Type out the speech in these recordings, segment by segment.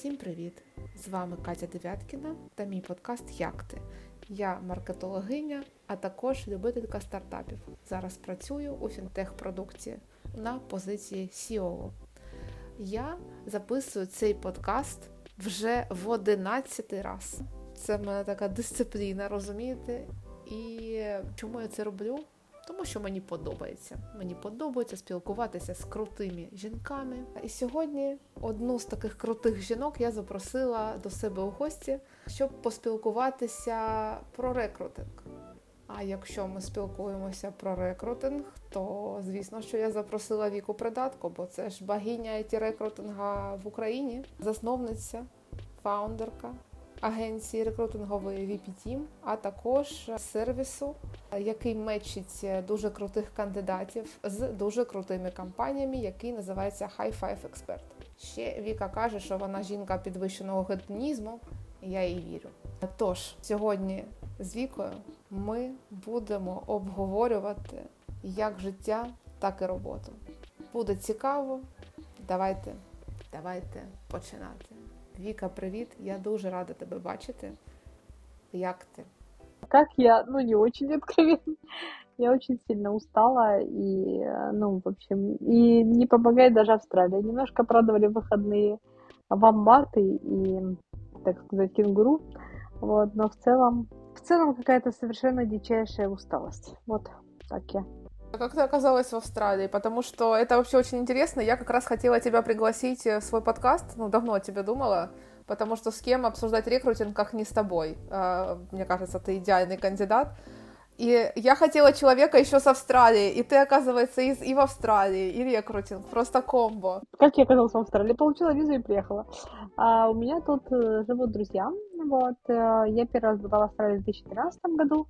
Всім привіт! З вами Катя Дев'яткіна та мій подкаст Як ти. Я маркетологиня, а також любителька стартапів. Зараз працюю у фінтех-продукції на позиції CEO. Я записую цей подкаст вже в 11 раз. Це в мене така дисципліна, розумієте? І чому я це роблю? Тому що мені подобається. Мені подобається спілкуватися з крутими жінками. І сьогодні одну з таких крутих жінок я запросила до себе у гості, щоб поспілкуватися про рекрутинг. А якщо ми спілкуємося про рекрутинг, то звісно, що я запросила Віку Придатко, бо це ж богиня it рекрутинга в Україні, засновниця, фаундерка агенції рекрутингової VP а також сервісу, який мечить дуже крутих кандидатів з дуже крутими компаніями, який називається High Five Expert. Ще Віка каже, що вона жінка підвищеного гедонізму, і я їй вірю. Тож сьогодні з Вікою ми будемо обговорювати як життя, так і роботу. Буде цікаво. Давайте, давайте починати. Віка, привіт! Я дуже рада тебе бачити. Як ти? Как я? Ну, не очень откровенно. Я очень сильно устала и, ну, в общем, и не помогает даже Австралия. Немножко продавали выходные вамбаты и, так сказать, кенгуру. Вот, но в целом, в целом какая-то совершенно дичайшая усталость. Вот так я. А как ты оказалась в Австралии? Потому что это вообще очень интересно. Я как раз хотела тебя пригласить в свой подкаст. Ну, давно о тебе думала. Потому что с кем обсуждать рекрутинг, как не с тобой. А, мне кажется, ты идеальный кандидат. И я хотела человека еще с Австралии, и ты, оказывается, из, и в Австралии, и рекрутинг, просто комбо. Как я оказалась в Австралии? Получила визу и приехала. А у меня тут э, живут друзья, вот. Э, я первый раз была в Австралии в 2013 году,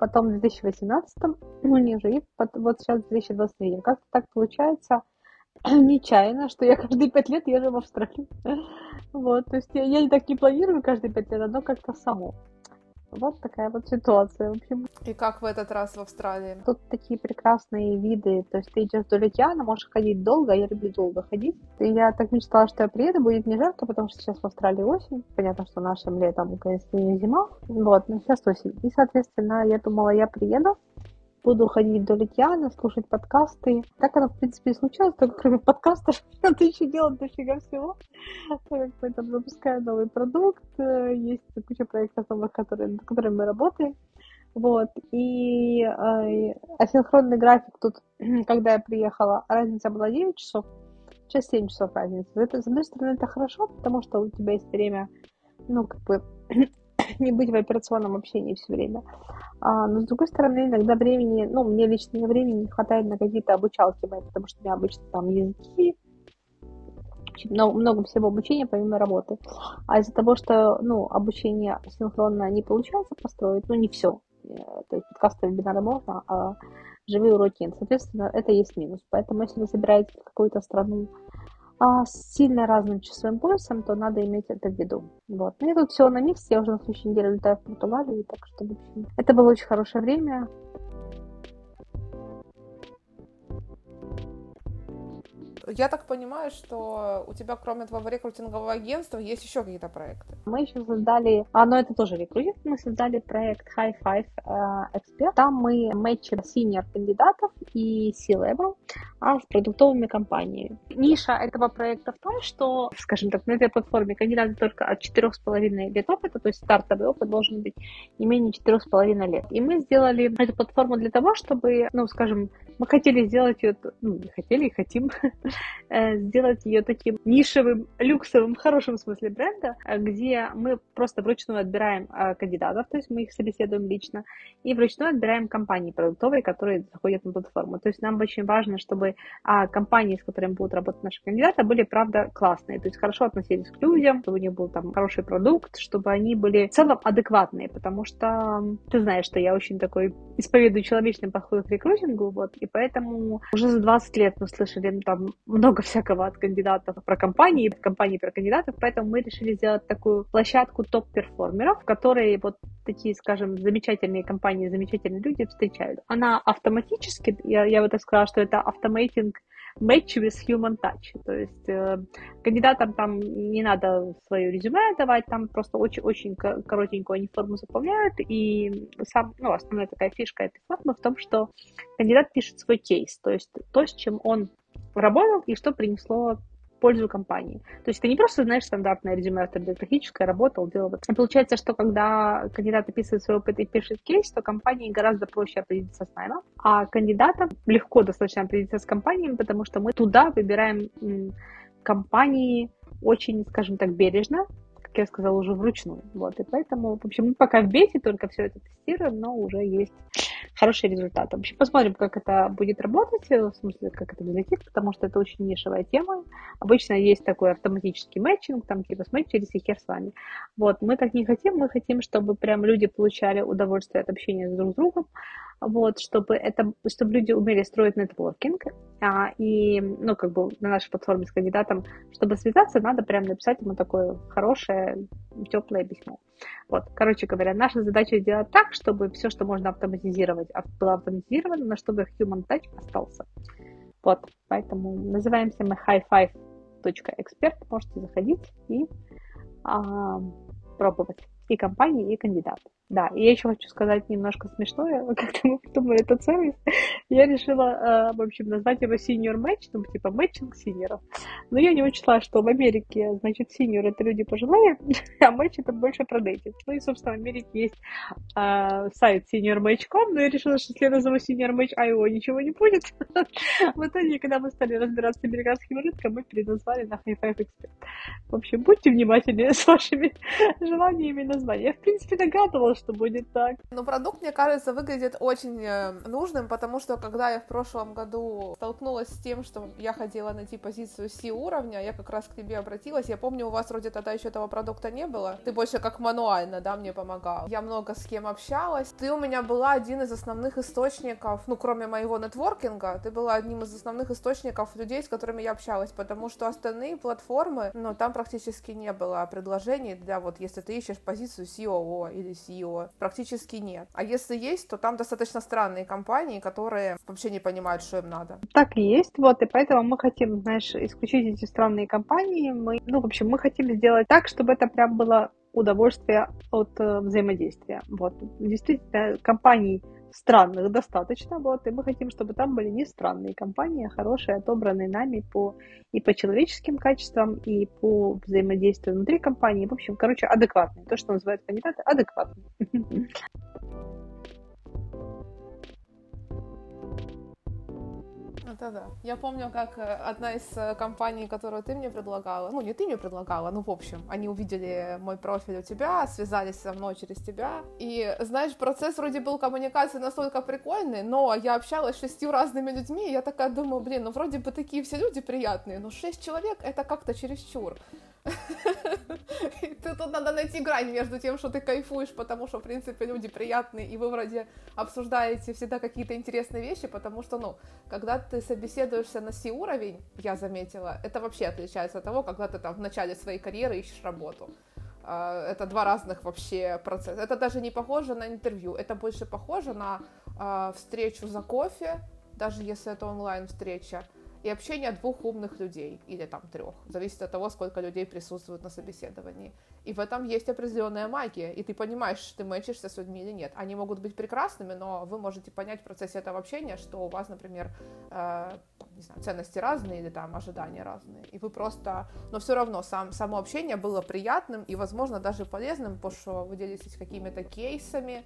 потом в 2018, ну не уже, и вот сейчас в 2023. Как-то так получается нечаянно, что я каждые пять лет езжу в Австралию. Вот, то есть я, я так не планирую каждые пять лет, оно как-то само. Вот такая вот ситуация, в общем. И как в этот раз в Австралии? Тут такие прекрасные виды, то есть ты идешь вдоль океана, можешь ходить долго, я люблю долго ходить. И я так мечтала, что я приеду, будет не жарко, потому что сейчас в Австралии осень. Понятно, что нашим летом, конечно, не зима, вот, но сейчас осень. И, соответственно, я думала, я приеду, буду ходить вдоль океана, слушать подкасты. Так оно, в принципе, и случилось, только кроме подкастов надо еще делать дофига всего. Там выпускаем новый продукт, э, есть куча проектов новых, которые, над которыми мы работаем. Вот, и э, асинхронный график тут, когда я приехала, разница была 9 часов, сейчас 7 часов разница. Это, с одной стороны, это хорошо, потому что у тебя есть время, ну, как бы, не быть в операционном общении все время. А, но с другой стороны, иногда времени, ну, мне лично времени не хватает на какие-то обучалки мои, потому что у меня обычно там языки, много, много всего обучения помимо работы. А из-за того, что, ну, обучение синхронно не получается построить, ну, не все, э, то есть подкасты, вебинары можно, а живые уроки нет. Соответственно, это есть минус. Поэтому, если вы собираетесь в какую-то страну а, с сильно разным часовым поясом, то надо иметь это в виду. Вот. Ну и тут все на месте, я уже на следующей неделе летаю в Португалию, так что, в общем, это было очень хорошее время. Я так понимаю, что у тебя, кроме твоего рекрутингового агентства, есть еще какие-то проекты. Мы еще создали, а, но это тоже рекрутинг, мы создали проект High Five uh, Expert. Там мы мэчим senior кандидатов и C-level а с продуктовыми компаниями. Ниша этого проекта в том, что, скажем так, на этой платформе кандидаты только от 4,5 лет опыта, то есть стартовый опыт должен быть не менее 4,5 лет. И мы сделали эту платформу для того, чтобы, ну, скажем, мы хотели сделать ее, ну, не хотели хотим э, сделать ее таким нишевым, люксовым, в хорошем смысле бренда, где мы просто вручную отбираем э, кандидатов, то есть мы их собеседуем лично, и вручную отбираем компании продуктовые, которые заходят на платформу. То есть нам очень важно, чтобы а, компании, с которыми будут работать наши кандидаты, были, правда, классные, то есть хорошо относились к людям, чтобы у них был там хороший продукт, чтобы они были в целом адекватные, потому что ты знаешь, что я очень такой исповедую человечный подход к рекрутингу, вот, и поэтому уже за 20 лет мы слышали там много всякого от кандидатов про компании, от компаний про кандидатов, поэтому мы решили сделать такую площадку топ-перформеров, в которой вот такие, скажем, замечательные компании, замечательные люди встречают. Она автоматически, я, я бы так сказала, что это автомейтинг match with human touch. То есть э, кандидатам там не надо свое резюме давать, там просто очень-очень коротенькую они форму заполняют, и сам, ну, основная такая фишка этой формы в том, что кандидат пишет свой кейс, то есть то, с чем он работал и что принесло пользу компании. То есть это не просто, знаешь, стандартное резюме автобиографическое, работал, делал. И получается, что когда кандидат описывает свой опыт и пишет кейс, то компании гораздо проще определиться с наймом, а кандидатам легко достаточно определиться с компаниями, потому что мы туда выбираем компании очень, скажем так, бережно, как я сказала, уже вручную. Вот, и поэтому, в общем, мы пока в бете только все это тестируем, но уже есть хорошие результаты. В общем, посмотрим, как это будет работать, в смысле, как это взлетит, потому что это очень нишевая тема. Обычно есть такой автоматический мэтчинг, там типа смотрите, и хер с вами. Вот, мы так не хотим, мы хотим, чтобы прям люди получали удовольствие от общения друг с другом, вот, чтобы это, чтобы люди умели строить нетворкинг, а, и, ну, как бы на нашей платформе с кандидатом, чтобы связаться, надо прям написать ему такое хорошее, теплое письмо. Вот, короче говоря, наша задача сделать так, чтобы все, что можно автоматизировать, было автоматизировано, но чтобы human touch остался. Вот, поэтому называемся мы highfive.expert, можете заходить и а, пробовать и компании, и кандидаты. Да, и я еще хочу сказать немножко смешное. Когда мы придумали этот сервис, я решила, э, в общем, назвать его senior match, ну, типа мэтчинг синеров. Но я не учла, что в Америке, значит, senior это люди пожилые, а матч это больше про дейтинг. Ну и, собственно, в Америке есть э, сайт seniormatch.com, но я решила, что если я назову senior match IO, ничего не будет. В итоге, когда мы стали разбираться с американским рынком, мы переназвали на High Five Expert. В общем, будьте внимательны с вашими желаниями и названиями. Я, в принципе, догадывалась, что будет так. Но продукт, мне кажется, выглядит очень э, нужным, потому что когда я в прошлом году столкнулась с тем, что я хотела найти позицию C-уровня, я как раз к тебе обратилась. Я помню, у вас вроде тогда еще этого продукта не было. Ты больше как мануально, да, мне помогал. Я много с кем общалась. Ты у меня была один из основных источников, ну, кроме моего нетворкинга, ты была одним из основных источников людей, с которыми я общалась, потому что остальные платформы, ну, там практически не было предложений для вот, если ты ищешь позицию COO или CEO, его практически нет. А если есть, то там достаточно странные компании, которые вообще не понимают, что им надо. Так и есть, вот, и поэтому мы хотим, знаешь, исключить эти странные компании. Мы, ну, в общем, мы хотим сделать так, чтобы это прям было удовольствие от э, взаимодействия. Вот. Действительно, компаний странных достаточно, вот, и мы хотим, чтобы там были не странные компании, а хорошие, отобранные нами по и по человеческим качествам, и по взаимодействию внутри компании, в общем, короче, адекватные, то, что называют кандидаты, адекватные. Это да. Я помню, как э, одна из э, компаний, которую ты мне предлагала, ну, не ты мне предлагала, ну, в общем, они увидели мой профиль у тебя, связались со мной через тебя. И, знаешь, процесс вроде был коммуникации настолько прикольный, но я общалась с шестью разными людьми, и я такая думаю, блин, ну, вроде бы такие все люди приятные, но шесть человек — это как-то чересчур. Тут надо найти грань между тем, что ты кайфуешь, потому что, в принципе, люди приятные, и вы вроде обсуждаете всегда какие-то интересные вещи, потому что, ну, когда ты собеседуешься на C-уровень, я заметила, это вообще отличается от того, когда ты там в начале своей карьеры ищешь работу. А, это два разных вообще процесса. Это даже не похоже на интервью, это больше похоже на а, встречу за кофе, даже если это онлайн-встреча, и общение двух умных людей, или там трех, зависит от того, сколько людей присутствует на собеседовании. И в этом есть определенная магия, и ты понимаешь, ты мэчишься с людьми или нет. Они могут быть прекрасными, но вы можете понять в процессе этого общения, что у вас, например, э, не знаю, ценности разные или там ожидания разные. И вы просто, но все равно сам, само общение было приятным и, возможно, даже полезным, потому что вы делитесь какими-то кейсами,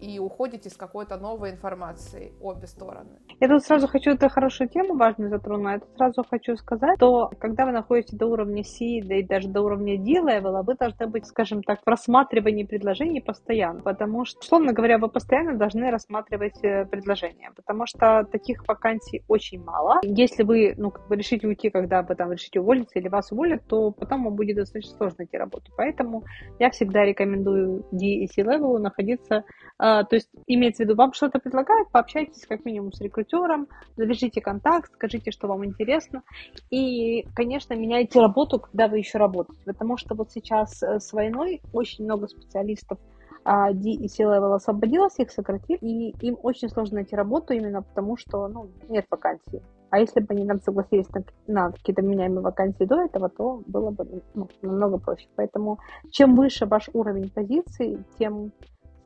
и уходите с какой-то новой информацией обе стороны. Я тут сразу хочу, это хорошую тему важную затрону, я тут сразу хочу сказать, что когда вы находитесь до уровня C, да и даже до уровня D-левела, вы должны быть, скажем так, в рассматривании предложений постоянно, потому что, условно говоря, вы постоянно должны рассматривать э, предложения, потому что таких вакансий очень мало. Если вы, ну, как бы решите уйти, когда вы там решите уволиться или вас уволят, то потом вам будет достаточно сложно найти работу. Поэтому я всегда рекомендую D и C-левелу находиться а, то есть, имеется в виду, вам что-то предлагают, пообщайтесь как минимум с рекрутером, завяжите контакт, скажите, что вам интересно. И, конечно, меняйте работу, когда вы еще работаете. Потому что вот сейчас э, с войной очень много специалистов а D и C-Level освободилось, их сократили, и им очень сложно найти работу именно потому, что ну, нет вакансий. А если бы они там согласились на, на какие-то меняемые вакансии до этого, то было бы ну, намного проще. Поэтому чем выше ваш уровень позиций, тем,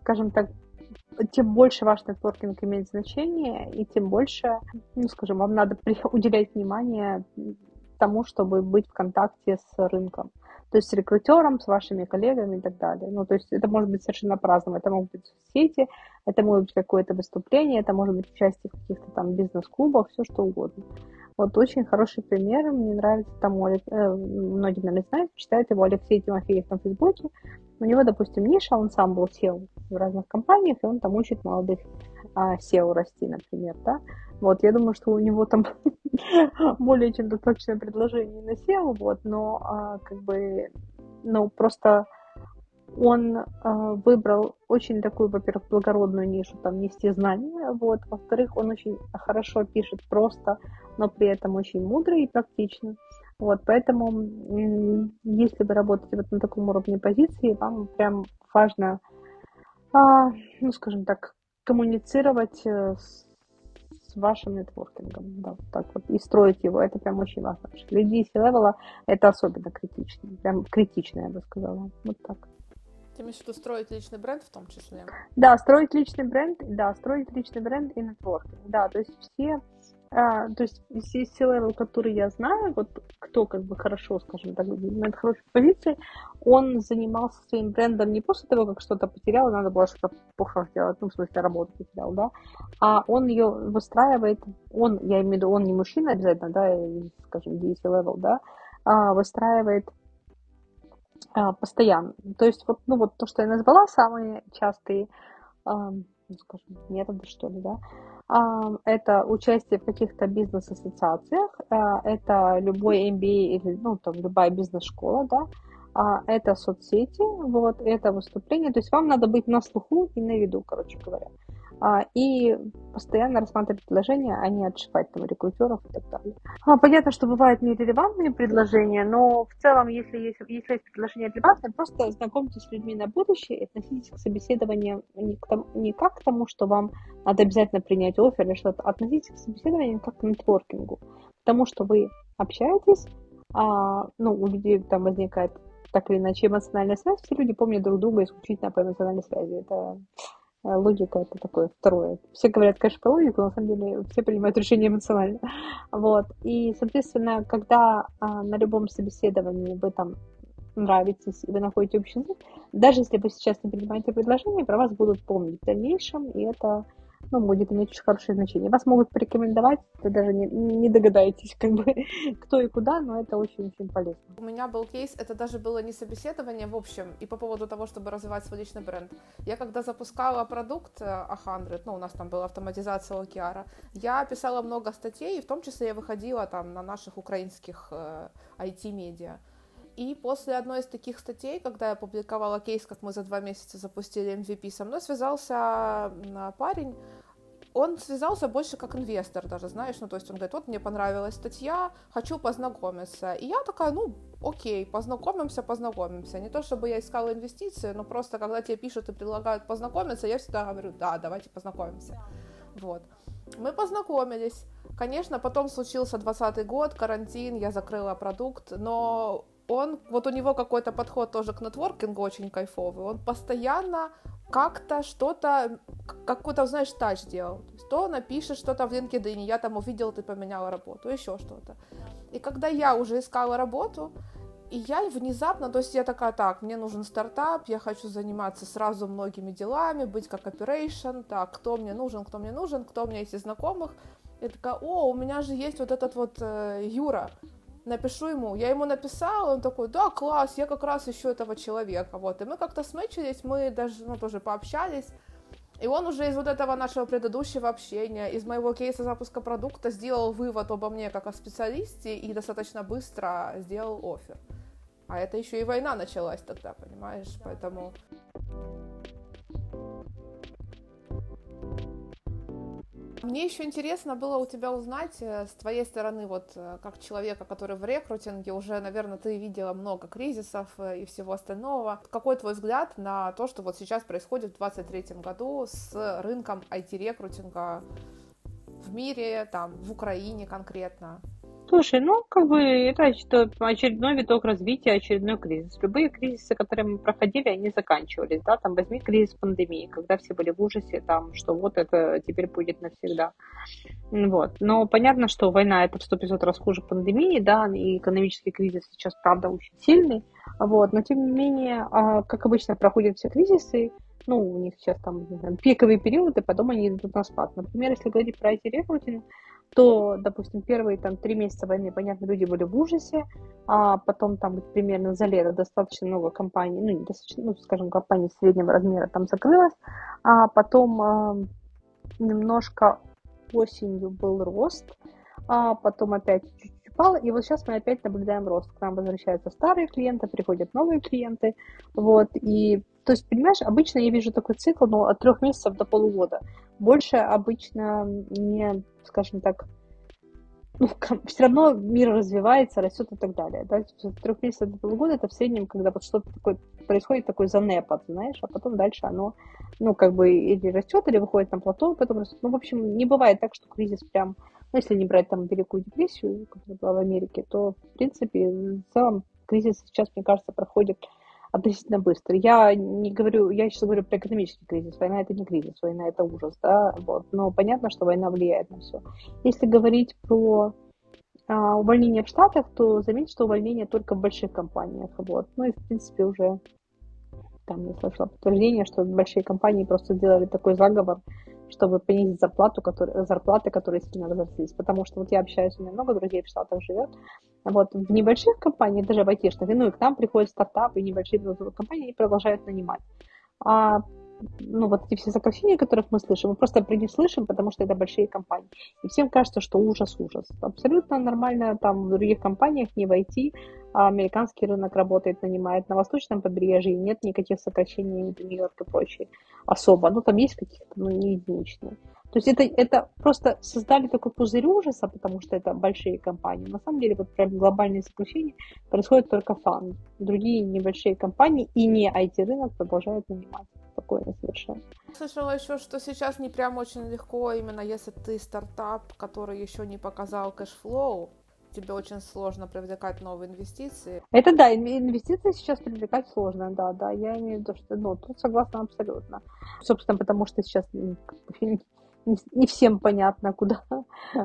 скажем так, тем больше ваш нетворкинг имеет значение, и тем больше, ну, скажем, вам надо уделять внимание тому, чтобы быть в контакте с рынком. То есть с рекрутером, с вашими коллегами и так далее. Ну, то есть это может быть совершенно по-разному. Это могут быть сети, это может быть какое-то выступление, это может быть участие в каких-то там бизнес-клубах, все что угодно. Вот очень хороший пример, мне нравится там э, многие, наверное, знают, читают его Алексей Тимофеев на Фейсбуке. У него, допустим, ниша, он сам был SEO в разных компаниях, и он там учит молодых а, SEO расти, например, да. Вот, я думаю, что у него там более чем достаточное предложение на SEO, вот, но а, как бы, ну, просто он э, выбрал очень такую, во-первых, благородную нишу, там, нести знания, вот, во-вторых, он очень хорошо пишет просто, но при этом очень мудро и практично, вот, поэтому, если вы работаете вот на таком уровне позиции, вам прям важно, э, ну, скажем так, коммуницировать э, с с вашим нетворкингом, да, вот так вот, и строить его, это прям очень важно. Для DC-левела это особенно критично, прям критично, я бы сказала, вот так. Ты имеешь в виду строить личный бренд в том числе? Да, строить личный бренд, да, строить личный бренд и нетворкинг, да, то есть все а, то есть все C-level, которые я знаю, вот кто как бы хорошо, скажем так, занимает хорошие позиции, он занимался своим брендом не после того, как что-то потерял, надо было что-то плохо сделать, ну, в смысле, работу потерял, да, а он ее выстраивает, он, я имею в виду, он не мужчина обязательно, да, скажем, DC-level, да, а выстраивает а, постоянно. То есть вот, ну, вот то, что я назвала, самые частые, ну, скажем, методы, что ли, да, это участие в каких-то бизнес-ассоциациях, а, это любой MBA или ну, там, любая бизнес-школа, да, а, это соцсети, вот, это выступление, то есть вам надо быть на слуху и на виду, короче говоря. А, и постоянно рассматривать предложения, а не отшивать там рекрутеров и так далее. А, понятно, что бывают нерелевантные предложения, но в целом, если есть, если есть предложение релевантное, просто знакомьтесь с людьми на будущее и относитесь к собеседованию не, к тому, не как к тому, что вам надо обязательно принять офер или что-то, относитесь к собеседованию как к нетворкингу, потому что вы общаетесь, а, ну, у людей там возникает так или иначе эмоциональная связь, все люди помнят друг друга исключительно по эмоциональной связи. Это логика это такое второе. Все говорят, конечно, про логику, но на самом деле все принимают решение эмоционально. Вот. И, соответственно, когда а, на любом собеседовании вы там нравитесь, и вы находите общий язык, даже если вы сейчас не принимаете предложение, про вас будут помнить в дальнейшем, и это ну, будет иметь очень хорошее значение. Вас могут порекомендовать, вы даже не, не догадаетесь, как бы, кто и куда, но это очень-очень полезно. У меня был кейс, это даже было не собеседование, в общем, и по поводу того, чтобы развивать свой личный бренд. Я когда запускала продукт A100, ну, у нас там была автоматизация OKR, я писала много статей, и в том числе я выходила там на наших украинских э, IT-медиа. И после одной из таких статей, когда я публиковала кейс, как мы за два месяца запустили MVP, со мной связался парень, он связался больше как инвестор даже, знаешь, ну, то есть он говорит, вот мне понравилась статья, хочу познакомиться. И я такая, ну, окей, познакомимся, познакомимся. Не то, чтобы я искала инвестиции, но просто когда тебе пишут и предлагают познакомиться, я всегда говорю, да, давайте познакомимся. Вот. Мы познакомились. Конечно, потом случился 20 год, карантин, я закрыла продукт, но он, вот у него какой-то подход тоже к нетворкингу очень кайфовый. Он постоянно как-то что-то, какой-то, знаешь, тач делал. То, есть, то напишет что-то в LinkedIn, я там увидел, ты поменяла работу, еще что-то. И когда я уже искала работу, и я внезапно, то есть я такая, так, мне нужен стартап, я хочу заниматься сразу многими делами, быть как operation, так, кто мне нужен, кто мне нужен, кто у меня есть знакомых. Я такая, о, у меня же есть вот этот вот э, Юра, напишу ему. Я ему написала, он такой, да, класс, я как раз ищу этого человека, вот. И мы как-то смычились, мы даже, ну, тоже пообщались. И он уже из вот этого нашего предыдущего общения, из моего кейса запуска продукта сделал вывод обо мне как о специалисте и достаточно быстро сделал офер. А это еще и война началась тогда, понимаешь? Поэтому... Мне еще интересно было у тебя узнать э, с твоей стороны, вот э, как человека, который в рекрутинге, уже, наверное, ты видела много кризисов э, и всего остального. Какой твой взгляд на то, что вот сейчас происходит в 2023 году с рынком IT-рекрутинга в мире, там, в Украине конкретно? Слушай, ну, как бы это очередной виток развития, очередной кризис. Любые кризисы, которые мы проходили, они заканчивались, да, там возьми кризис пандемии, когда все были в ужасе, там, что вот это теперь будет навсегда. Вот. Но понятно, что война это в 100-500 раз хуже пандемии, да, и экономический кризис сейчас, правда, очень сильный, вот, но тем не менее, а, как обычно проходят все кризисы, ну, у них сейчас там знаю, пиковый период, и потом они идут на спад. Например, если говорить про IT-рекрутинг, то, допустим, первые там три месяца войны, понятно, люди были в ужасе, а потом там примерно за лето достаточно много компаний, ну, достаточно, ну, скажем, компаний среднего размера там закрылось, а потом э, немножко осенью был рост, а потом опять чуть-чуть упало, и вот сейчас мы опять наблюдаем рост. К нам возвращаются старые клиенты, приходят новые клиенты, вот, и то есть, понимаешь, обычно я вижу такой цикл, ну, от трех месяцев до полугода. Больше обычно не, скажем так, ну, все равно мир развивается, растет и так далее. Да? От трех месяцев до полугода это в среднем, когда вот что-то такое происходит, такой занепад, знаешь, а потом дальше оно, ну, как бы или растет, или выходит на плато, потом растет. Ну, в общем, не бывает так, что кризис прям, ну, если не брать там Великую депрессию, которая была в Америке, то, в принципе, в целом кризис сейчас, мне кажется, проходит относительно быстро. Я не говорю, я сейчас говорю про экономический кризис. Война это не кризис, война это ужас, да, вот. Но понятно, что война влияет на все. Если говорить про а, увольнение в Штатах, то заметьте, что увольнение только в больших компаниях, вот. Ну и в принципе уже там я слышала подтверждение, что большие компании просто сделали такой заговор, чтобы понизить зарплату, который, зарплаты, которые сильно разрослись. Потому что вот я общаюсь, у меня много друзей в Штатах живет, вот в небольших компаниях, даже в айтишных, ну и к нам приходят стартапы, и небольшие компании, они продолжают нанимать. А ну, вот эти все сокращения, которых мы слышим, мы просто про слышим, потому что это большие компании. И всем кажется, что ужас, ужас. Абсолютно нормально там в других компаниях не войти, а американский рынок работает, нанимает на восточном побережье, нет никаких сокращений Нью-Йорк и прочее особо. Ну, там есть какие-то, ну, не единичные. То есть это, это просто создали такой пузырь ужаса, потому что это большие компании. На самом деле, вот прям глобальные сокращения происходят только FAANG. Другие небольшие компании и не IT-рынок продолжают нанимать спокойно совершенно. Слышала еще, что сейчас не прям очень легко, именно если ты стартап, который еще не показал cash flow, тебе очень сложно привлекать новые инвестиции. Это да, инвестиции сейчас привлекать сложно, да, да, я имею в виду, что, ну, тут согласна абсолютно. Собственно, потому что сейчас не, всем понятно, куда,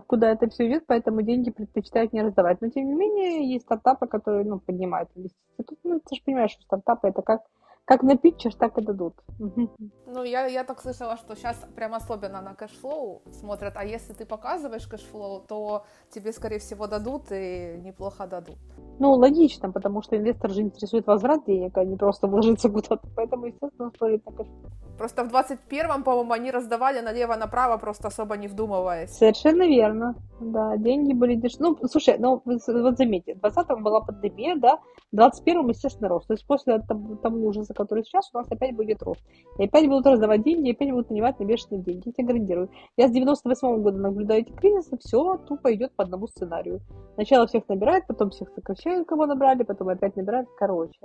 куда это все идет, поэтому деньги предпочитают не раздавать. Но, тем не менее, есть стартапы, которые, ну, поднимают инвестиции. Тут, ну, ты же понимаешь, что стартапы это как как напитчешь, так и дадут. Ну, я, я так слышала, что сейчас прям особенно на cash flow смотрят, а если ты показываешь cash flow, то тебе, скорее всего, дадут и неплохо дадут. Ну, логично, потому что инвестор же интересует возврат денег, а не просто вложиться куда-то, поэтому, естественно, смотрит на cash flow. Просто в 21-м, по-моему, они раздавали налево-направо, просто особо не вдумываясь. Совершенно верно, да, деньги были дешевле. Ну, слушай, ну, вот заметьте, в 20-м была пандемия, да, в 21-м, естественно, рост. То есть после того, того ужаса, который сейчас, у нас опять будет рост. И опять будут раздавать деньги, и опять будут нанимать на бешеные деньги. Я тебе гарантирую. Я с 98 года наблюдаю эти кризисы, все тупо идет по одному сценарию. Сначала всех набирают, потом всех сокращают, кого набрали, потом опять набирают. Короче.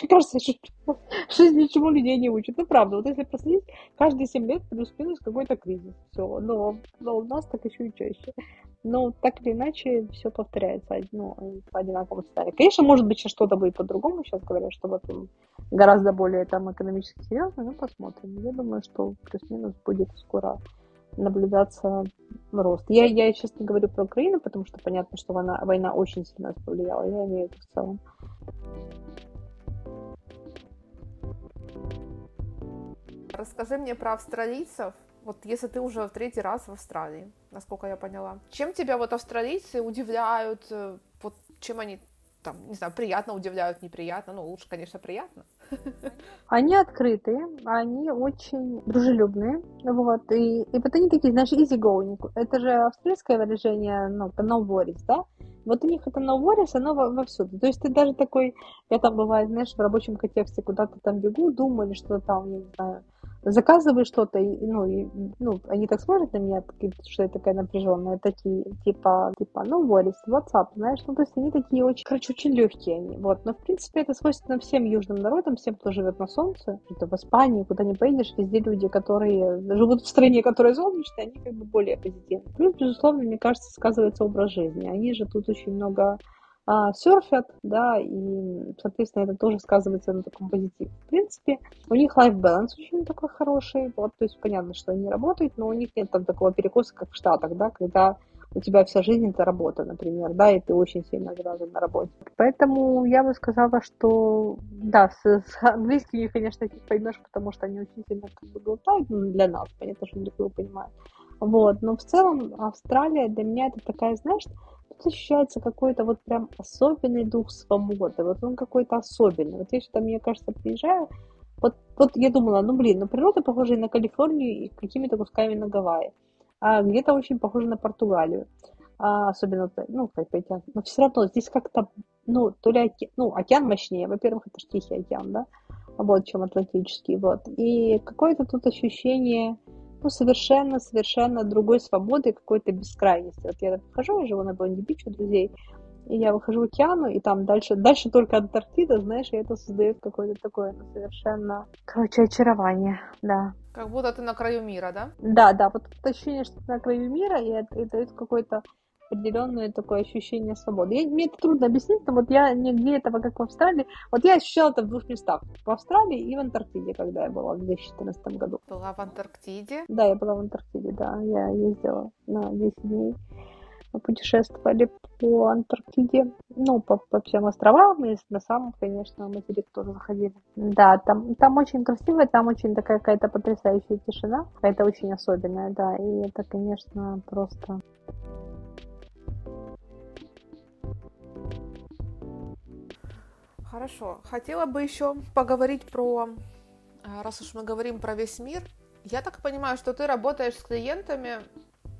Мне кажется, что жизнь ничему людей не учит. Ну, правда, вот если проследить, каждые 7 лет плюс-минус какой-то кризис. Все. Но, но у нас так еще и чаще. Но так или иначе все повторяется ну, по одинаковому сценарию. Конечно, может быть, сейчас что-то будет по-другому. Сейчас говорят, что вот гораздо более там экономически серьезно, но посмотрим. Я думаю, что плюс-минус будет скоро наблюдаться рост. Я, я, честно говорю про Украину, потому что понятно, что война, война очень сильно повлияла. Я имею в виду в целом. Расскажи мне про австралийцев. Вот если ты уже в третий раз в Австралии, насколько я поняла. Чем тебя вот австралийцы удивляют? Э, вот чем они там, не знаю, приятно удивляют, неприятно? Ну, лучше, конечно, приятно. Они открытые, они очень дружелюбные, вот, и, и вот они такие, знаешь, easy going. Это же австрийское выражение, ну, no worries, да? Вот у них это no worries, оно во, вовсюду. То есть ты даже такой, я там бывает, знаешь, в рабочем контексте куда-то там бегу, думаю что-то там, не знаю, заказываю что-то, и, ну, и, ну, они так смотрят на меня, что я такая напряженная, такие, типа, типа, ну, Борис, WhatsApp, знаешь, ну, то есть они такие очень, короче, очень легкие они, вот, но, в принципе, это свойственно всем южным народам, всем, кто живет на солнце, это в Испании, куда не поедешь, везде люди, которые живут в стране, которая солнечная, они как бы более позитивны. Плюс, безусловно, мне кажется, сказывается образ жизни, они же тут очень много а, серфят, да, и, соответственно, это тоже сказывается на таком позитиве. В принципе, у них life balance очень такой хороший, вот, то есть понятно, что они работают, но у них нет там такого перекоса, как в Штатах, да, когда у тебя вся жизнь это работа, например, да, и ты очень сильно завязан на работе. Поэтому я бы сказала, что да, с, с английскими, конечно, их поймешь, потому что они очень сильно как бы глотают, ну, для нас, понятно, что другие понимают. Вот, но в целом Австралия для меня это такая, знаешь, тут ощущается какой-то вот прям особенный дух свободы, вот он какой-то особенный. Вот я сюда, мне кажется, приезжаю, вот, вот я думала, ну блин, ну природа похожа на Калифорнию и какими-то кусками на Гавайи, а где-то очень похожа на Португалию, а, особенно, ну, как бы, но все равно здесь как-то, ну, то ли океан, ну, океан мощнее, во-первых, это же Тихий океан, да, вот, чем Атлантический, вот, и какое-то тут ощущение, ну, совершенно-совершенно другой свободы, какой-то бескрайности. Вот я выхожу, я живу на Бонди-Бич у друзей, и я выхожу в океану, и там дальше, дальше только Антарктида, знаешь, и это создает какое-то такое ну, совершенно, короче, очарование, да. Как будто ты на краю мира, да? Да, да, вот это ощущение, что ты на краю мира, и это, это, это какой-то определенное такое ощущение свободы. Я, мне это трудно объяснить, но вот я нигде этого, как в Австралии, вот я ощущала это в двух местах. В Австралии и в Антарктиде, когда я была в 2014 году. Была в Антарктиде? Да, я была в Антарктиде, да. Я ездила на 10 дней. Мы путешествовали по Антарктиде, ну, по, по всем островам, и на самом, конечно, материк тоже заходили. Да, там, там очень красиво, там очень такая какая-то потрясающая тишина, какая-то очень особенная, да, и это, конечно, просто Хорошо. Хотела бы еще поговорить про, а, раз уж мы говорим про весь мир, я так понимаю, что ты работаешь с клиентами,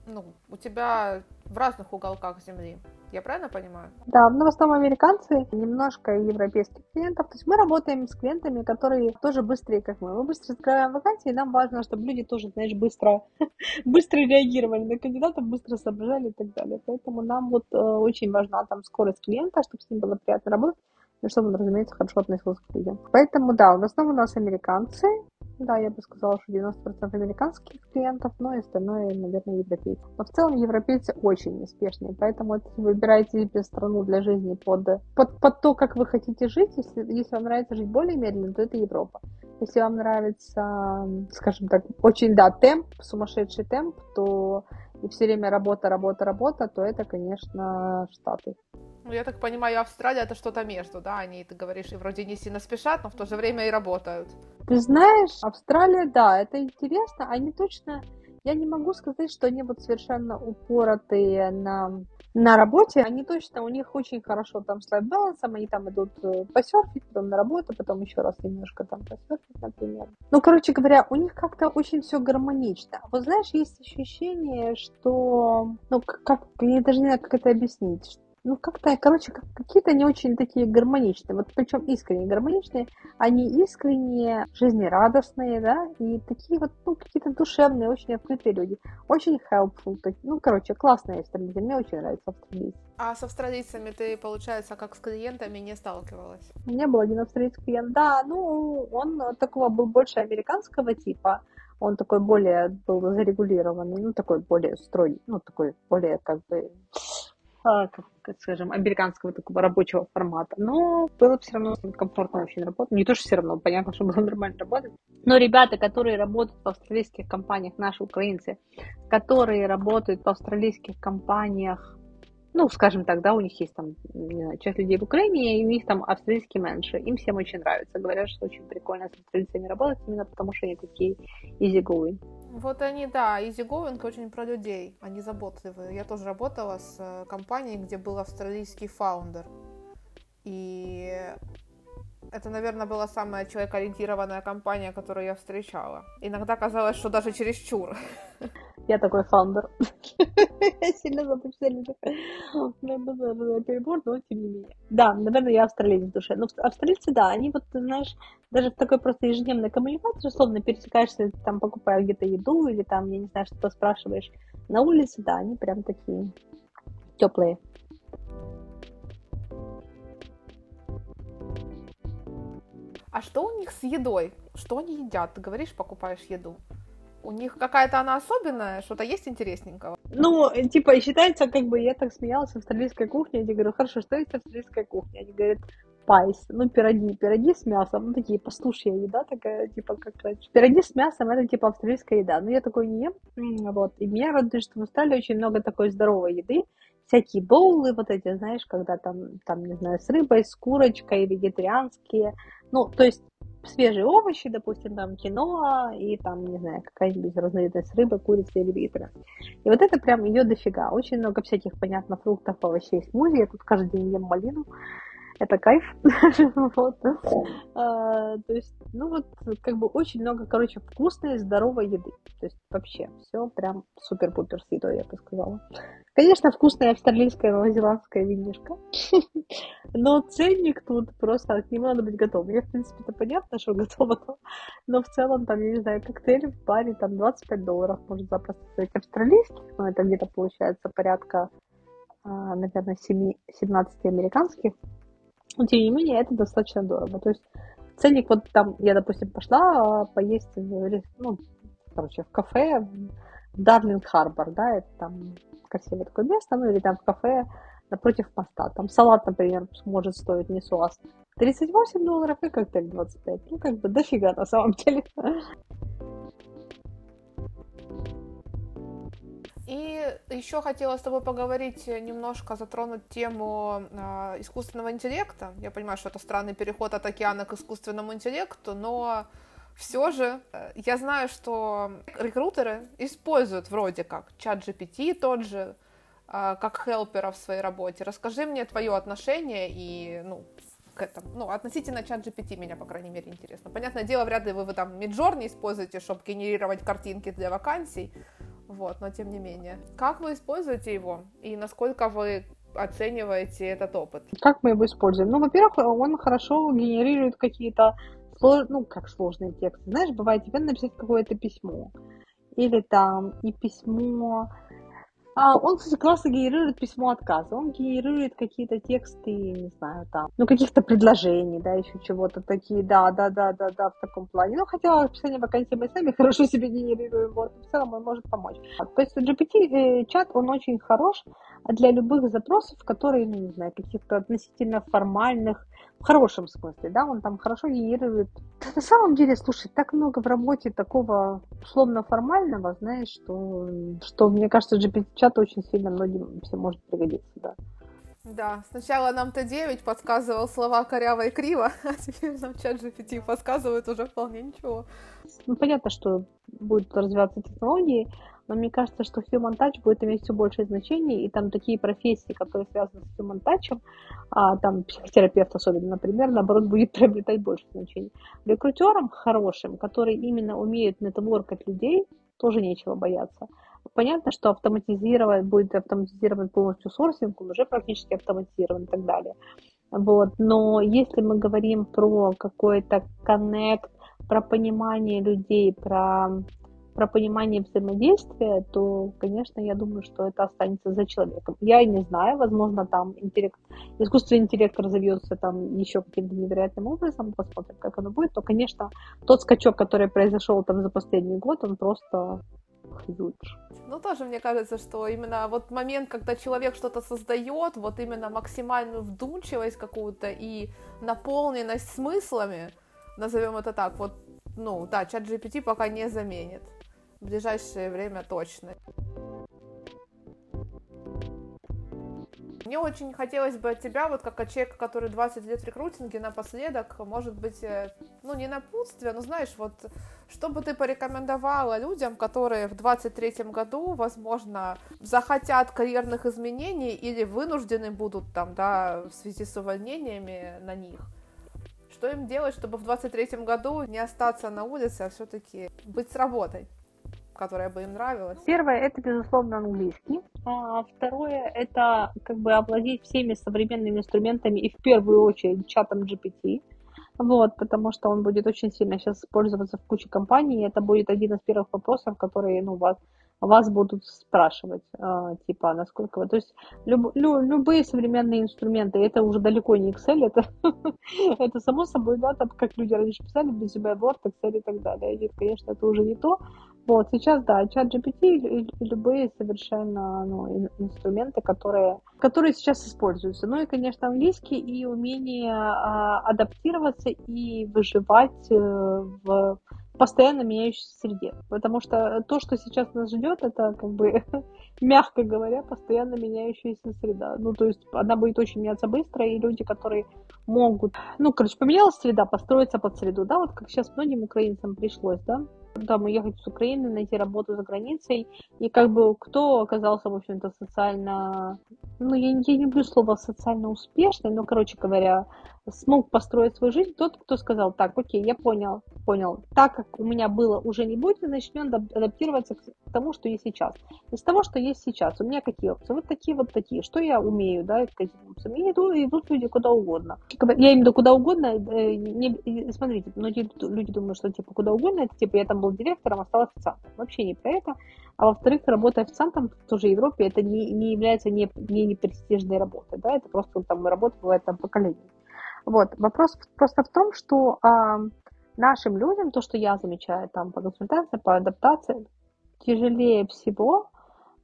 ну, у тебя в разных уголках Земли. Я правильно понимаю? Да, ну, в основном американцы, немножко европейских клиентов. То есть мы работаем с клиентами, которые тоже быстрее, как мы. Мы быстро открываем вакансии, и нам важно, чтобы люди тоже, знаешь, быстро, быстро реагировали на кандидатов, быстро соображали и так далее. Поэтому нам вот э, очень важна там скорость клиента, чтобы с ним было приятно работать и чтобы он, разумеется, хорошо относился к людям. Поэтому, да, в основном у нас американцы, да, я бы сказала, что 90% американских клиентов, но и остальное, наверное, европейцы. Но в целом европейцы очень неспешные, поэтому если вы выбираете себе страну для жизни под, под, под то, как вы хотите жить, если, если вам нравится жить более медленно, то это Европа. Если вам нравится, скажем так, очень, да, темп, сумасшедший темп, то и все время работа, работа, работа, то это, конечно, Штаты. Ну, я так понимаю, Австралия это что-то между, да? Они, ты говоришь, и вроде не сильно спешат, но в то же время и работают. Ты знаешь, Австралия, да, это интересно. Они точно, я не могу сказать, что они вот совершенно упоротые на, на работе. Они точно, у них очень хорошо там с лайфбалансом, они там идут э, посерфить, потом на работу, потом еще раз немножко там посерфить, например. Ну, короче говоря, у них как-то очень все гармонично. Вот знаешь, есть ощущение, что, ну, как, я даже не знаю, как это объяснить, ну, как-то, короче, как, какие-то не очень такие гармоничные. Вот причем искренне гармоничные. Они искренне жизнерадостные, да, и такие вот, ну, какие-то душевные, очень открытые люди. Очень helpful. Ну, короче, классные австралийцы. Мне очень нравятся австралийцы. А с австралийцами ты, получается, как с клиентами не сталкивалась? У меня был один австралийский клиент. Да, ну, он такого был больше американского типа он такой более был зарегулированный, ну, такой более строгий, ну, такой более, как бы, как, скажем, американского такого рабочего формата. Но было все равно комфортно очень работать. Не то, что все равно, понятно, что было нормально работать. Но ребята, которые работают в австралийских компаниях, наши украинцы, которые работают в австралийских компаниях, ну, скажем так, да, у них есть там не знаю, часть людей в Украине, и у них там австралийский менеджер. Им всем очень нравится. Говорят, что очень прикольно с австралийцами работать, именно потому что они такие easy going. Вот они, да, easygoing очень про людей, они заботливые. Я тоже работала с э, компанией, где был австралийский фаундер. И это, наверное, была самая человекоориентированная компания, которую я встречала. Иногда казалось, что даже чересчур. Я такой фаундер. Я сильно запустили. перебор, но тем не менее. Да, наверное, я австралиец в душе. Но австралийцы, да, они вот, знаешь, даже в такой просто ежедневной коммуникации, условно, пересекаешься, там, покупая где-то еду или там, я не знаю, что-то спрашиваешь на улице, да, они прям такие теплые. А что у них с едой? Что они едят? Ты говоришь, покупаешь еду. У них какая-то она особенная, что-то есть интересненького? Ну, типа, считается, как бы, я так смеялась, австралийская кухня. Я говорю, хорошо, что есть австралийская кухня? Они говорят, pies, ну, пироги, пироги с мясом, ну, такие пастушья еда такая, типа, как Пироги с мясом, это, типа, австралийская еда. Ну, я такой не ем, вот. И меня радует, что в Австралии очень много такой здоровой еды, всякие боулы вот эти, знаешь, когда там, там, не знаю, с рыбой, с курочкой, вегетарианские, ну, то есть свежие овощи, допустим, там киноа и там, не знаю, какая-нибудь разновидность рыбы, курицы или витра. И вот это прям ее дофига. Очень много всяких, понятно, фруктов, овощей, смузи. Я тут каждый день ем малину это кайф. вот. а, то есть, ну вот, как бы очень много, короче, вкусной, здоровой еды. То есть вообще все прям супер-пупер с едой, я бы сказала. Конечно, вкусная австралийская, новозеландская винишка. Но ценник тут просто от него надо быть готовым. Я, в принципе, это понятно, что готово, но в целом, там, я не знаю, коктейль в баре, там, 25 долларов может запросто стоить австралийских, но это где-то получается порядка, а, наверное, 7, 17 американских. Но, тем не менее, это достаточно дорого. То есть ценник, вот там, я, допустим, пошла а, поесть, ну, короче, в кафе Дарлинг Харбор, да, это там красивое такое место, ну, или там в кафе напротив моста. Там салат, например, может стоить не суаз 38 долларов и коктейль 25. Ну, как бы дофига на самом деле. И еще хотела с тобой поговорить, э, немножко затронуть тему э, искусственного интеллекта. Я понимаю, что это странный переход от океана к искусственному интеллекту, но все же э, я знаю, что рекрутеры используют вроде как чат GPT тот же, э, как хелпера в своей работе. Расскажи мне твое отношение и, ну, к этому. Ну, относительно чат GPT меня, по крайней мере, интересно. Понятное дело, вряд ли вы, вы там Midjourney используете, чтобы генерировать картинки для вакансий, вот, но тем не менее. Как вы используете его и насколько вы оцениваете этот опыт? Как мы его используем? Ну, во-первых, он хорошо генерирует какие-то слож... ну, как сложные тексты. Знаешь, бывает, тебе написать какое-то письмо. Или там и письмо он, кстати, классно генерирует письмо отказа. Он генерирует какие-то тексты, не знаю, там, ну, каких-то предложений, да, еще чего-то такие, да, да, да, да, да, в таком плане. Ну, хотя описание вакансии мы сами хорошо себе генерируем, вот, в целом он может помочь. То есть GPT-чат, э, он очень хорош для любых запросов, которые, ну, не знаю, каких-то относительно формальных, в хорошем смысле, да, он там хорошо генерирует. На самом деле, слушай, так много в работе такого условно формального, знаешь, что, что мне кажется, GPT-чат очень сильно многим всем может пригодиться, да. Да, сначала нам Т9 подсказывал слова коряво и криво, а теперь нам чат GPT подсказывает уже вполне ничего. Ну, понятно, что будут развиваться технологии, но мне кажется, что human touch будет иметь все большее значение, и там такие профессии, которые связаны с human touch, а, там психотерапевт особенно, например, наоборот, будет приобретать больше значения. Рекрутерам хорошим, которые именно умеют нетворкать людей, тоже нечего бояться. Понятно, что автоматизировать будет автоматизировать полностью сорсинг, он уже практически автоматизирован и так далее. Вот. Но если мы говорим про какой-то коннект, про понимание людей, про про понимание взаимодействия, то, конечно, я думаю, что это останется за человеком. Я не знаю, возможно, там интеллект, искусственный интеллект разовьется там еще каким-то невероятным образом, посмотрим, как оно будет. Но, конечно, тот скачок, который произошел там за последний год, он просто huge. Ну, тоже мне кажется, что именно вот момент, когда человек что-то создает, вот именно максимальную вдумчивость какую-то и наполненность смыслами, назовем это так, вот, ну, да, чат GPT пока не заменит в ближайшее время точно. Мне очень хотелось бы от тебя, вот как от человека, который 20 лет в рекрутинге, напоследок, может быть, э, ну, не напутствие, но знаешь, вот, что бы ты порекомендовала людям, которые в 23 году, возможно, захотят карьерных изменений или вынуждены будут там, да, в связи с увольнениями на них? Что им делать, чтобы в 23 году не остаться на улице, а все-таки быть с работой? Которое бы им нравилось? Первое это, безусловно, английский. А второе это как бы овладеть всеми современными инструментами и в первую очередь чатом GPT. Вот, потому что он будет очень сильно сейчас использоваться в куче компаний, и это будет один из первых вопросов, которые, ну, вас, вас будут спрашивать, э, типа, насколько вы... То есть люб, лю, любые современные инструменты, это уже далеко не Excel, это, это само собой, да, там, как люди раньше писали, без себя Word, Excel и так далее. И, конечно, это уже не то, вот, сейчас, да, чат GPT и, любые совершенно ну, инструменты, которые, которые сейчас используются. Ну и, конечно, английский и умение а, адаптироваться и выживать э, в постоянно меняющейся среде. Потому что то, что сейчас нас ждет, это как бы, мягко говоря, постоянно меняющаяся среда. Ну, то есть она будет очень меняться быстро, и люди, которые могут... Ну, короче, поменялась среда, построиться под среду, да, вот как сейчас многим украинцам пришлось, да, там уехать с Украины, найти работу за границей, и как бы кто оказался, в общем-то, социально, ну, я, я не люблю слово социально успешный, но, короче говоря, смог построить свою жизнь тот, кто сказал, так, окей, я понял, понял, так как у меня было уже не будет, начнем адаптироваться к тому, что есть сейчас. Из того, что есть сейчас, у меня какие опции? Вот такие, вот такие. Что я умею, да, к этим опциям? И иду, идут люди куда угодно. Я имею в куда угодно, э, не, смотрите, многие люди думают, что типа куда угодно, это типа я там был директором, а стал официантом. Вообще не про это. А во-вторых, работа официантом в той же Европе, это не, не является не, не, не престижной работой, да, это просто там работа бывает там поколение. Вот. Вопрос просто в том, что а, нашим людям, то, что я замечаю там по консультации, по адаптации, тяжелее всего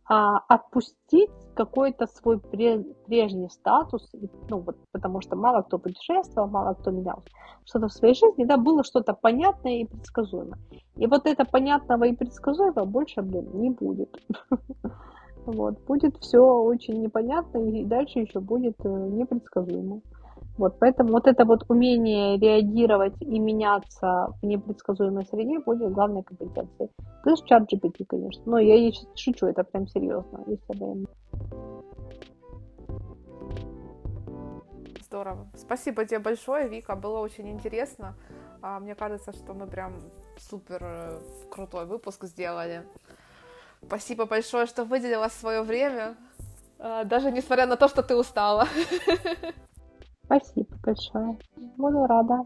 а, отпустить какой-то свой прежний статус, ну вот, потому что мало кто путешествовал, мало кто менялся. Что-то в своей жизни, да, было что-то понятное и предсказуемое. И вот это понятного и предсказуемого больше, блин, не будет. Вот, будет все очень непонятно, и дальше еще будет э, непредсказуемо. Вот, поэтому вот это вот умение реагировать и меняться в непредсказуемой среде будет главной компетенцией. Плюс чат GPT, конечно. Но я и шучу, это прям серьезно, если Здорово. Спасибо тебе большое, Вика. Было очень интересно. А, мне кажется, что мы прям супер э, крутой выпуск сделали. Спасибо большое, что выделила свое время, а, даже несмотря на то, что ты устала. Спасибо большое. Буду рада.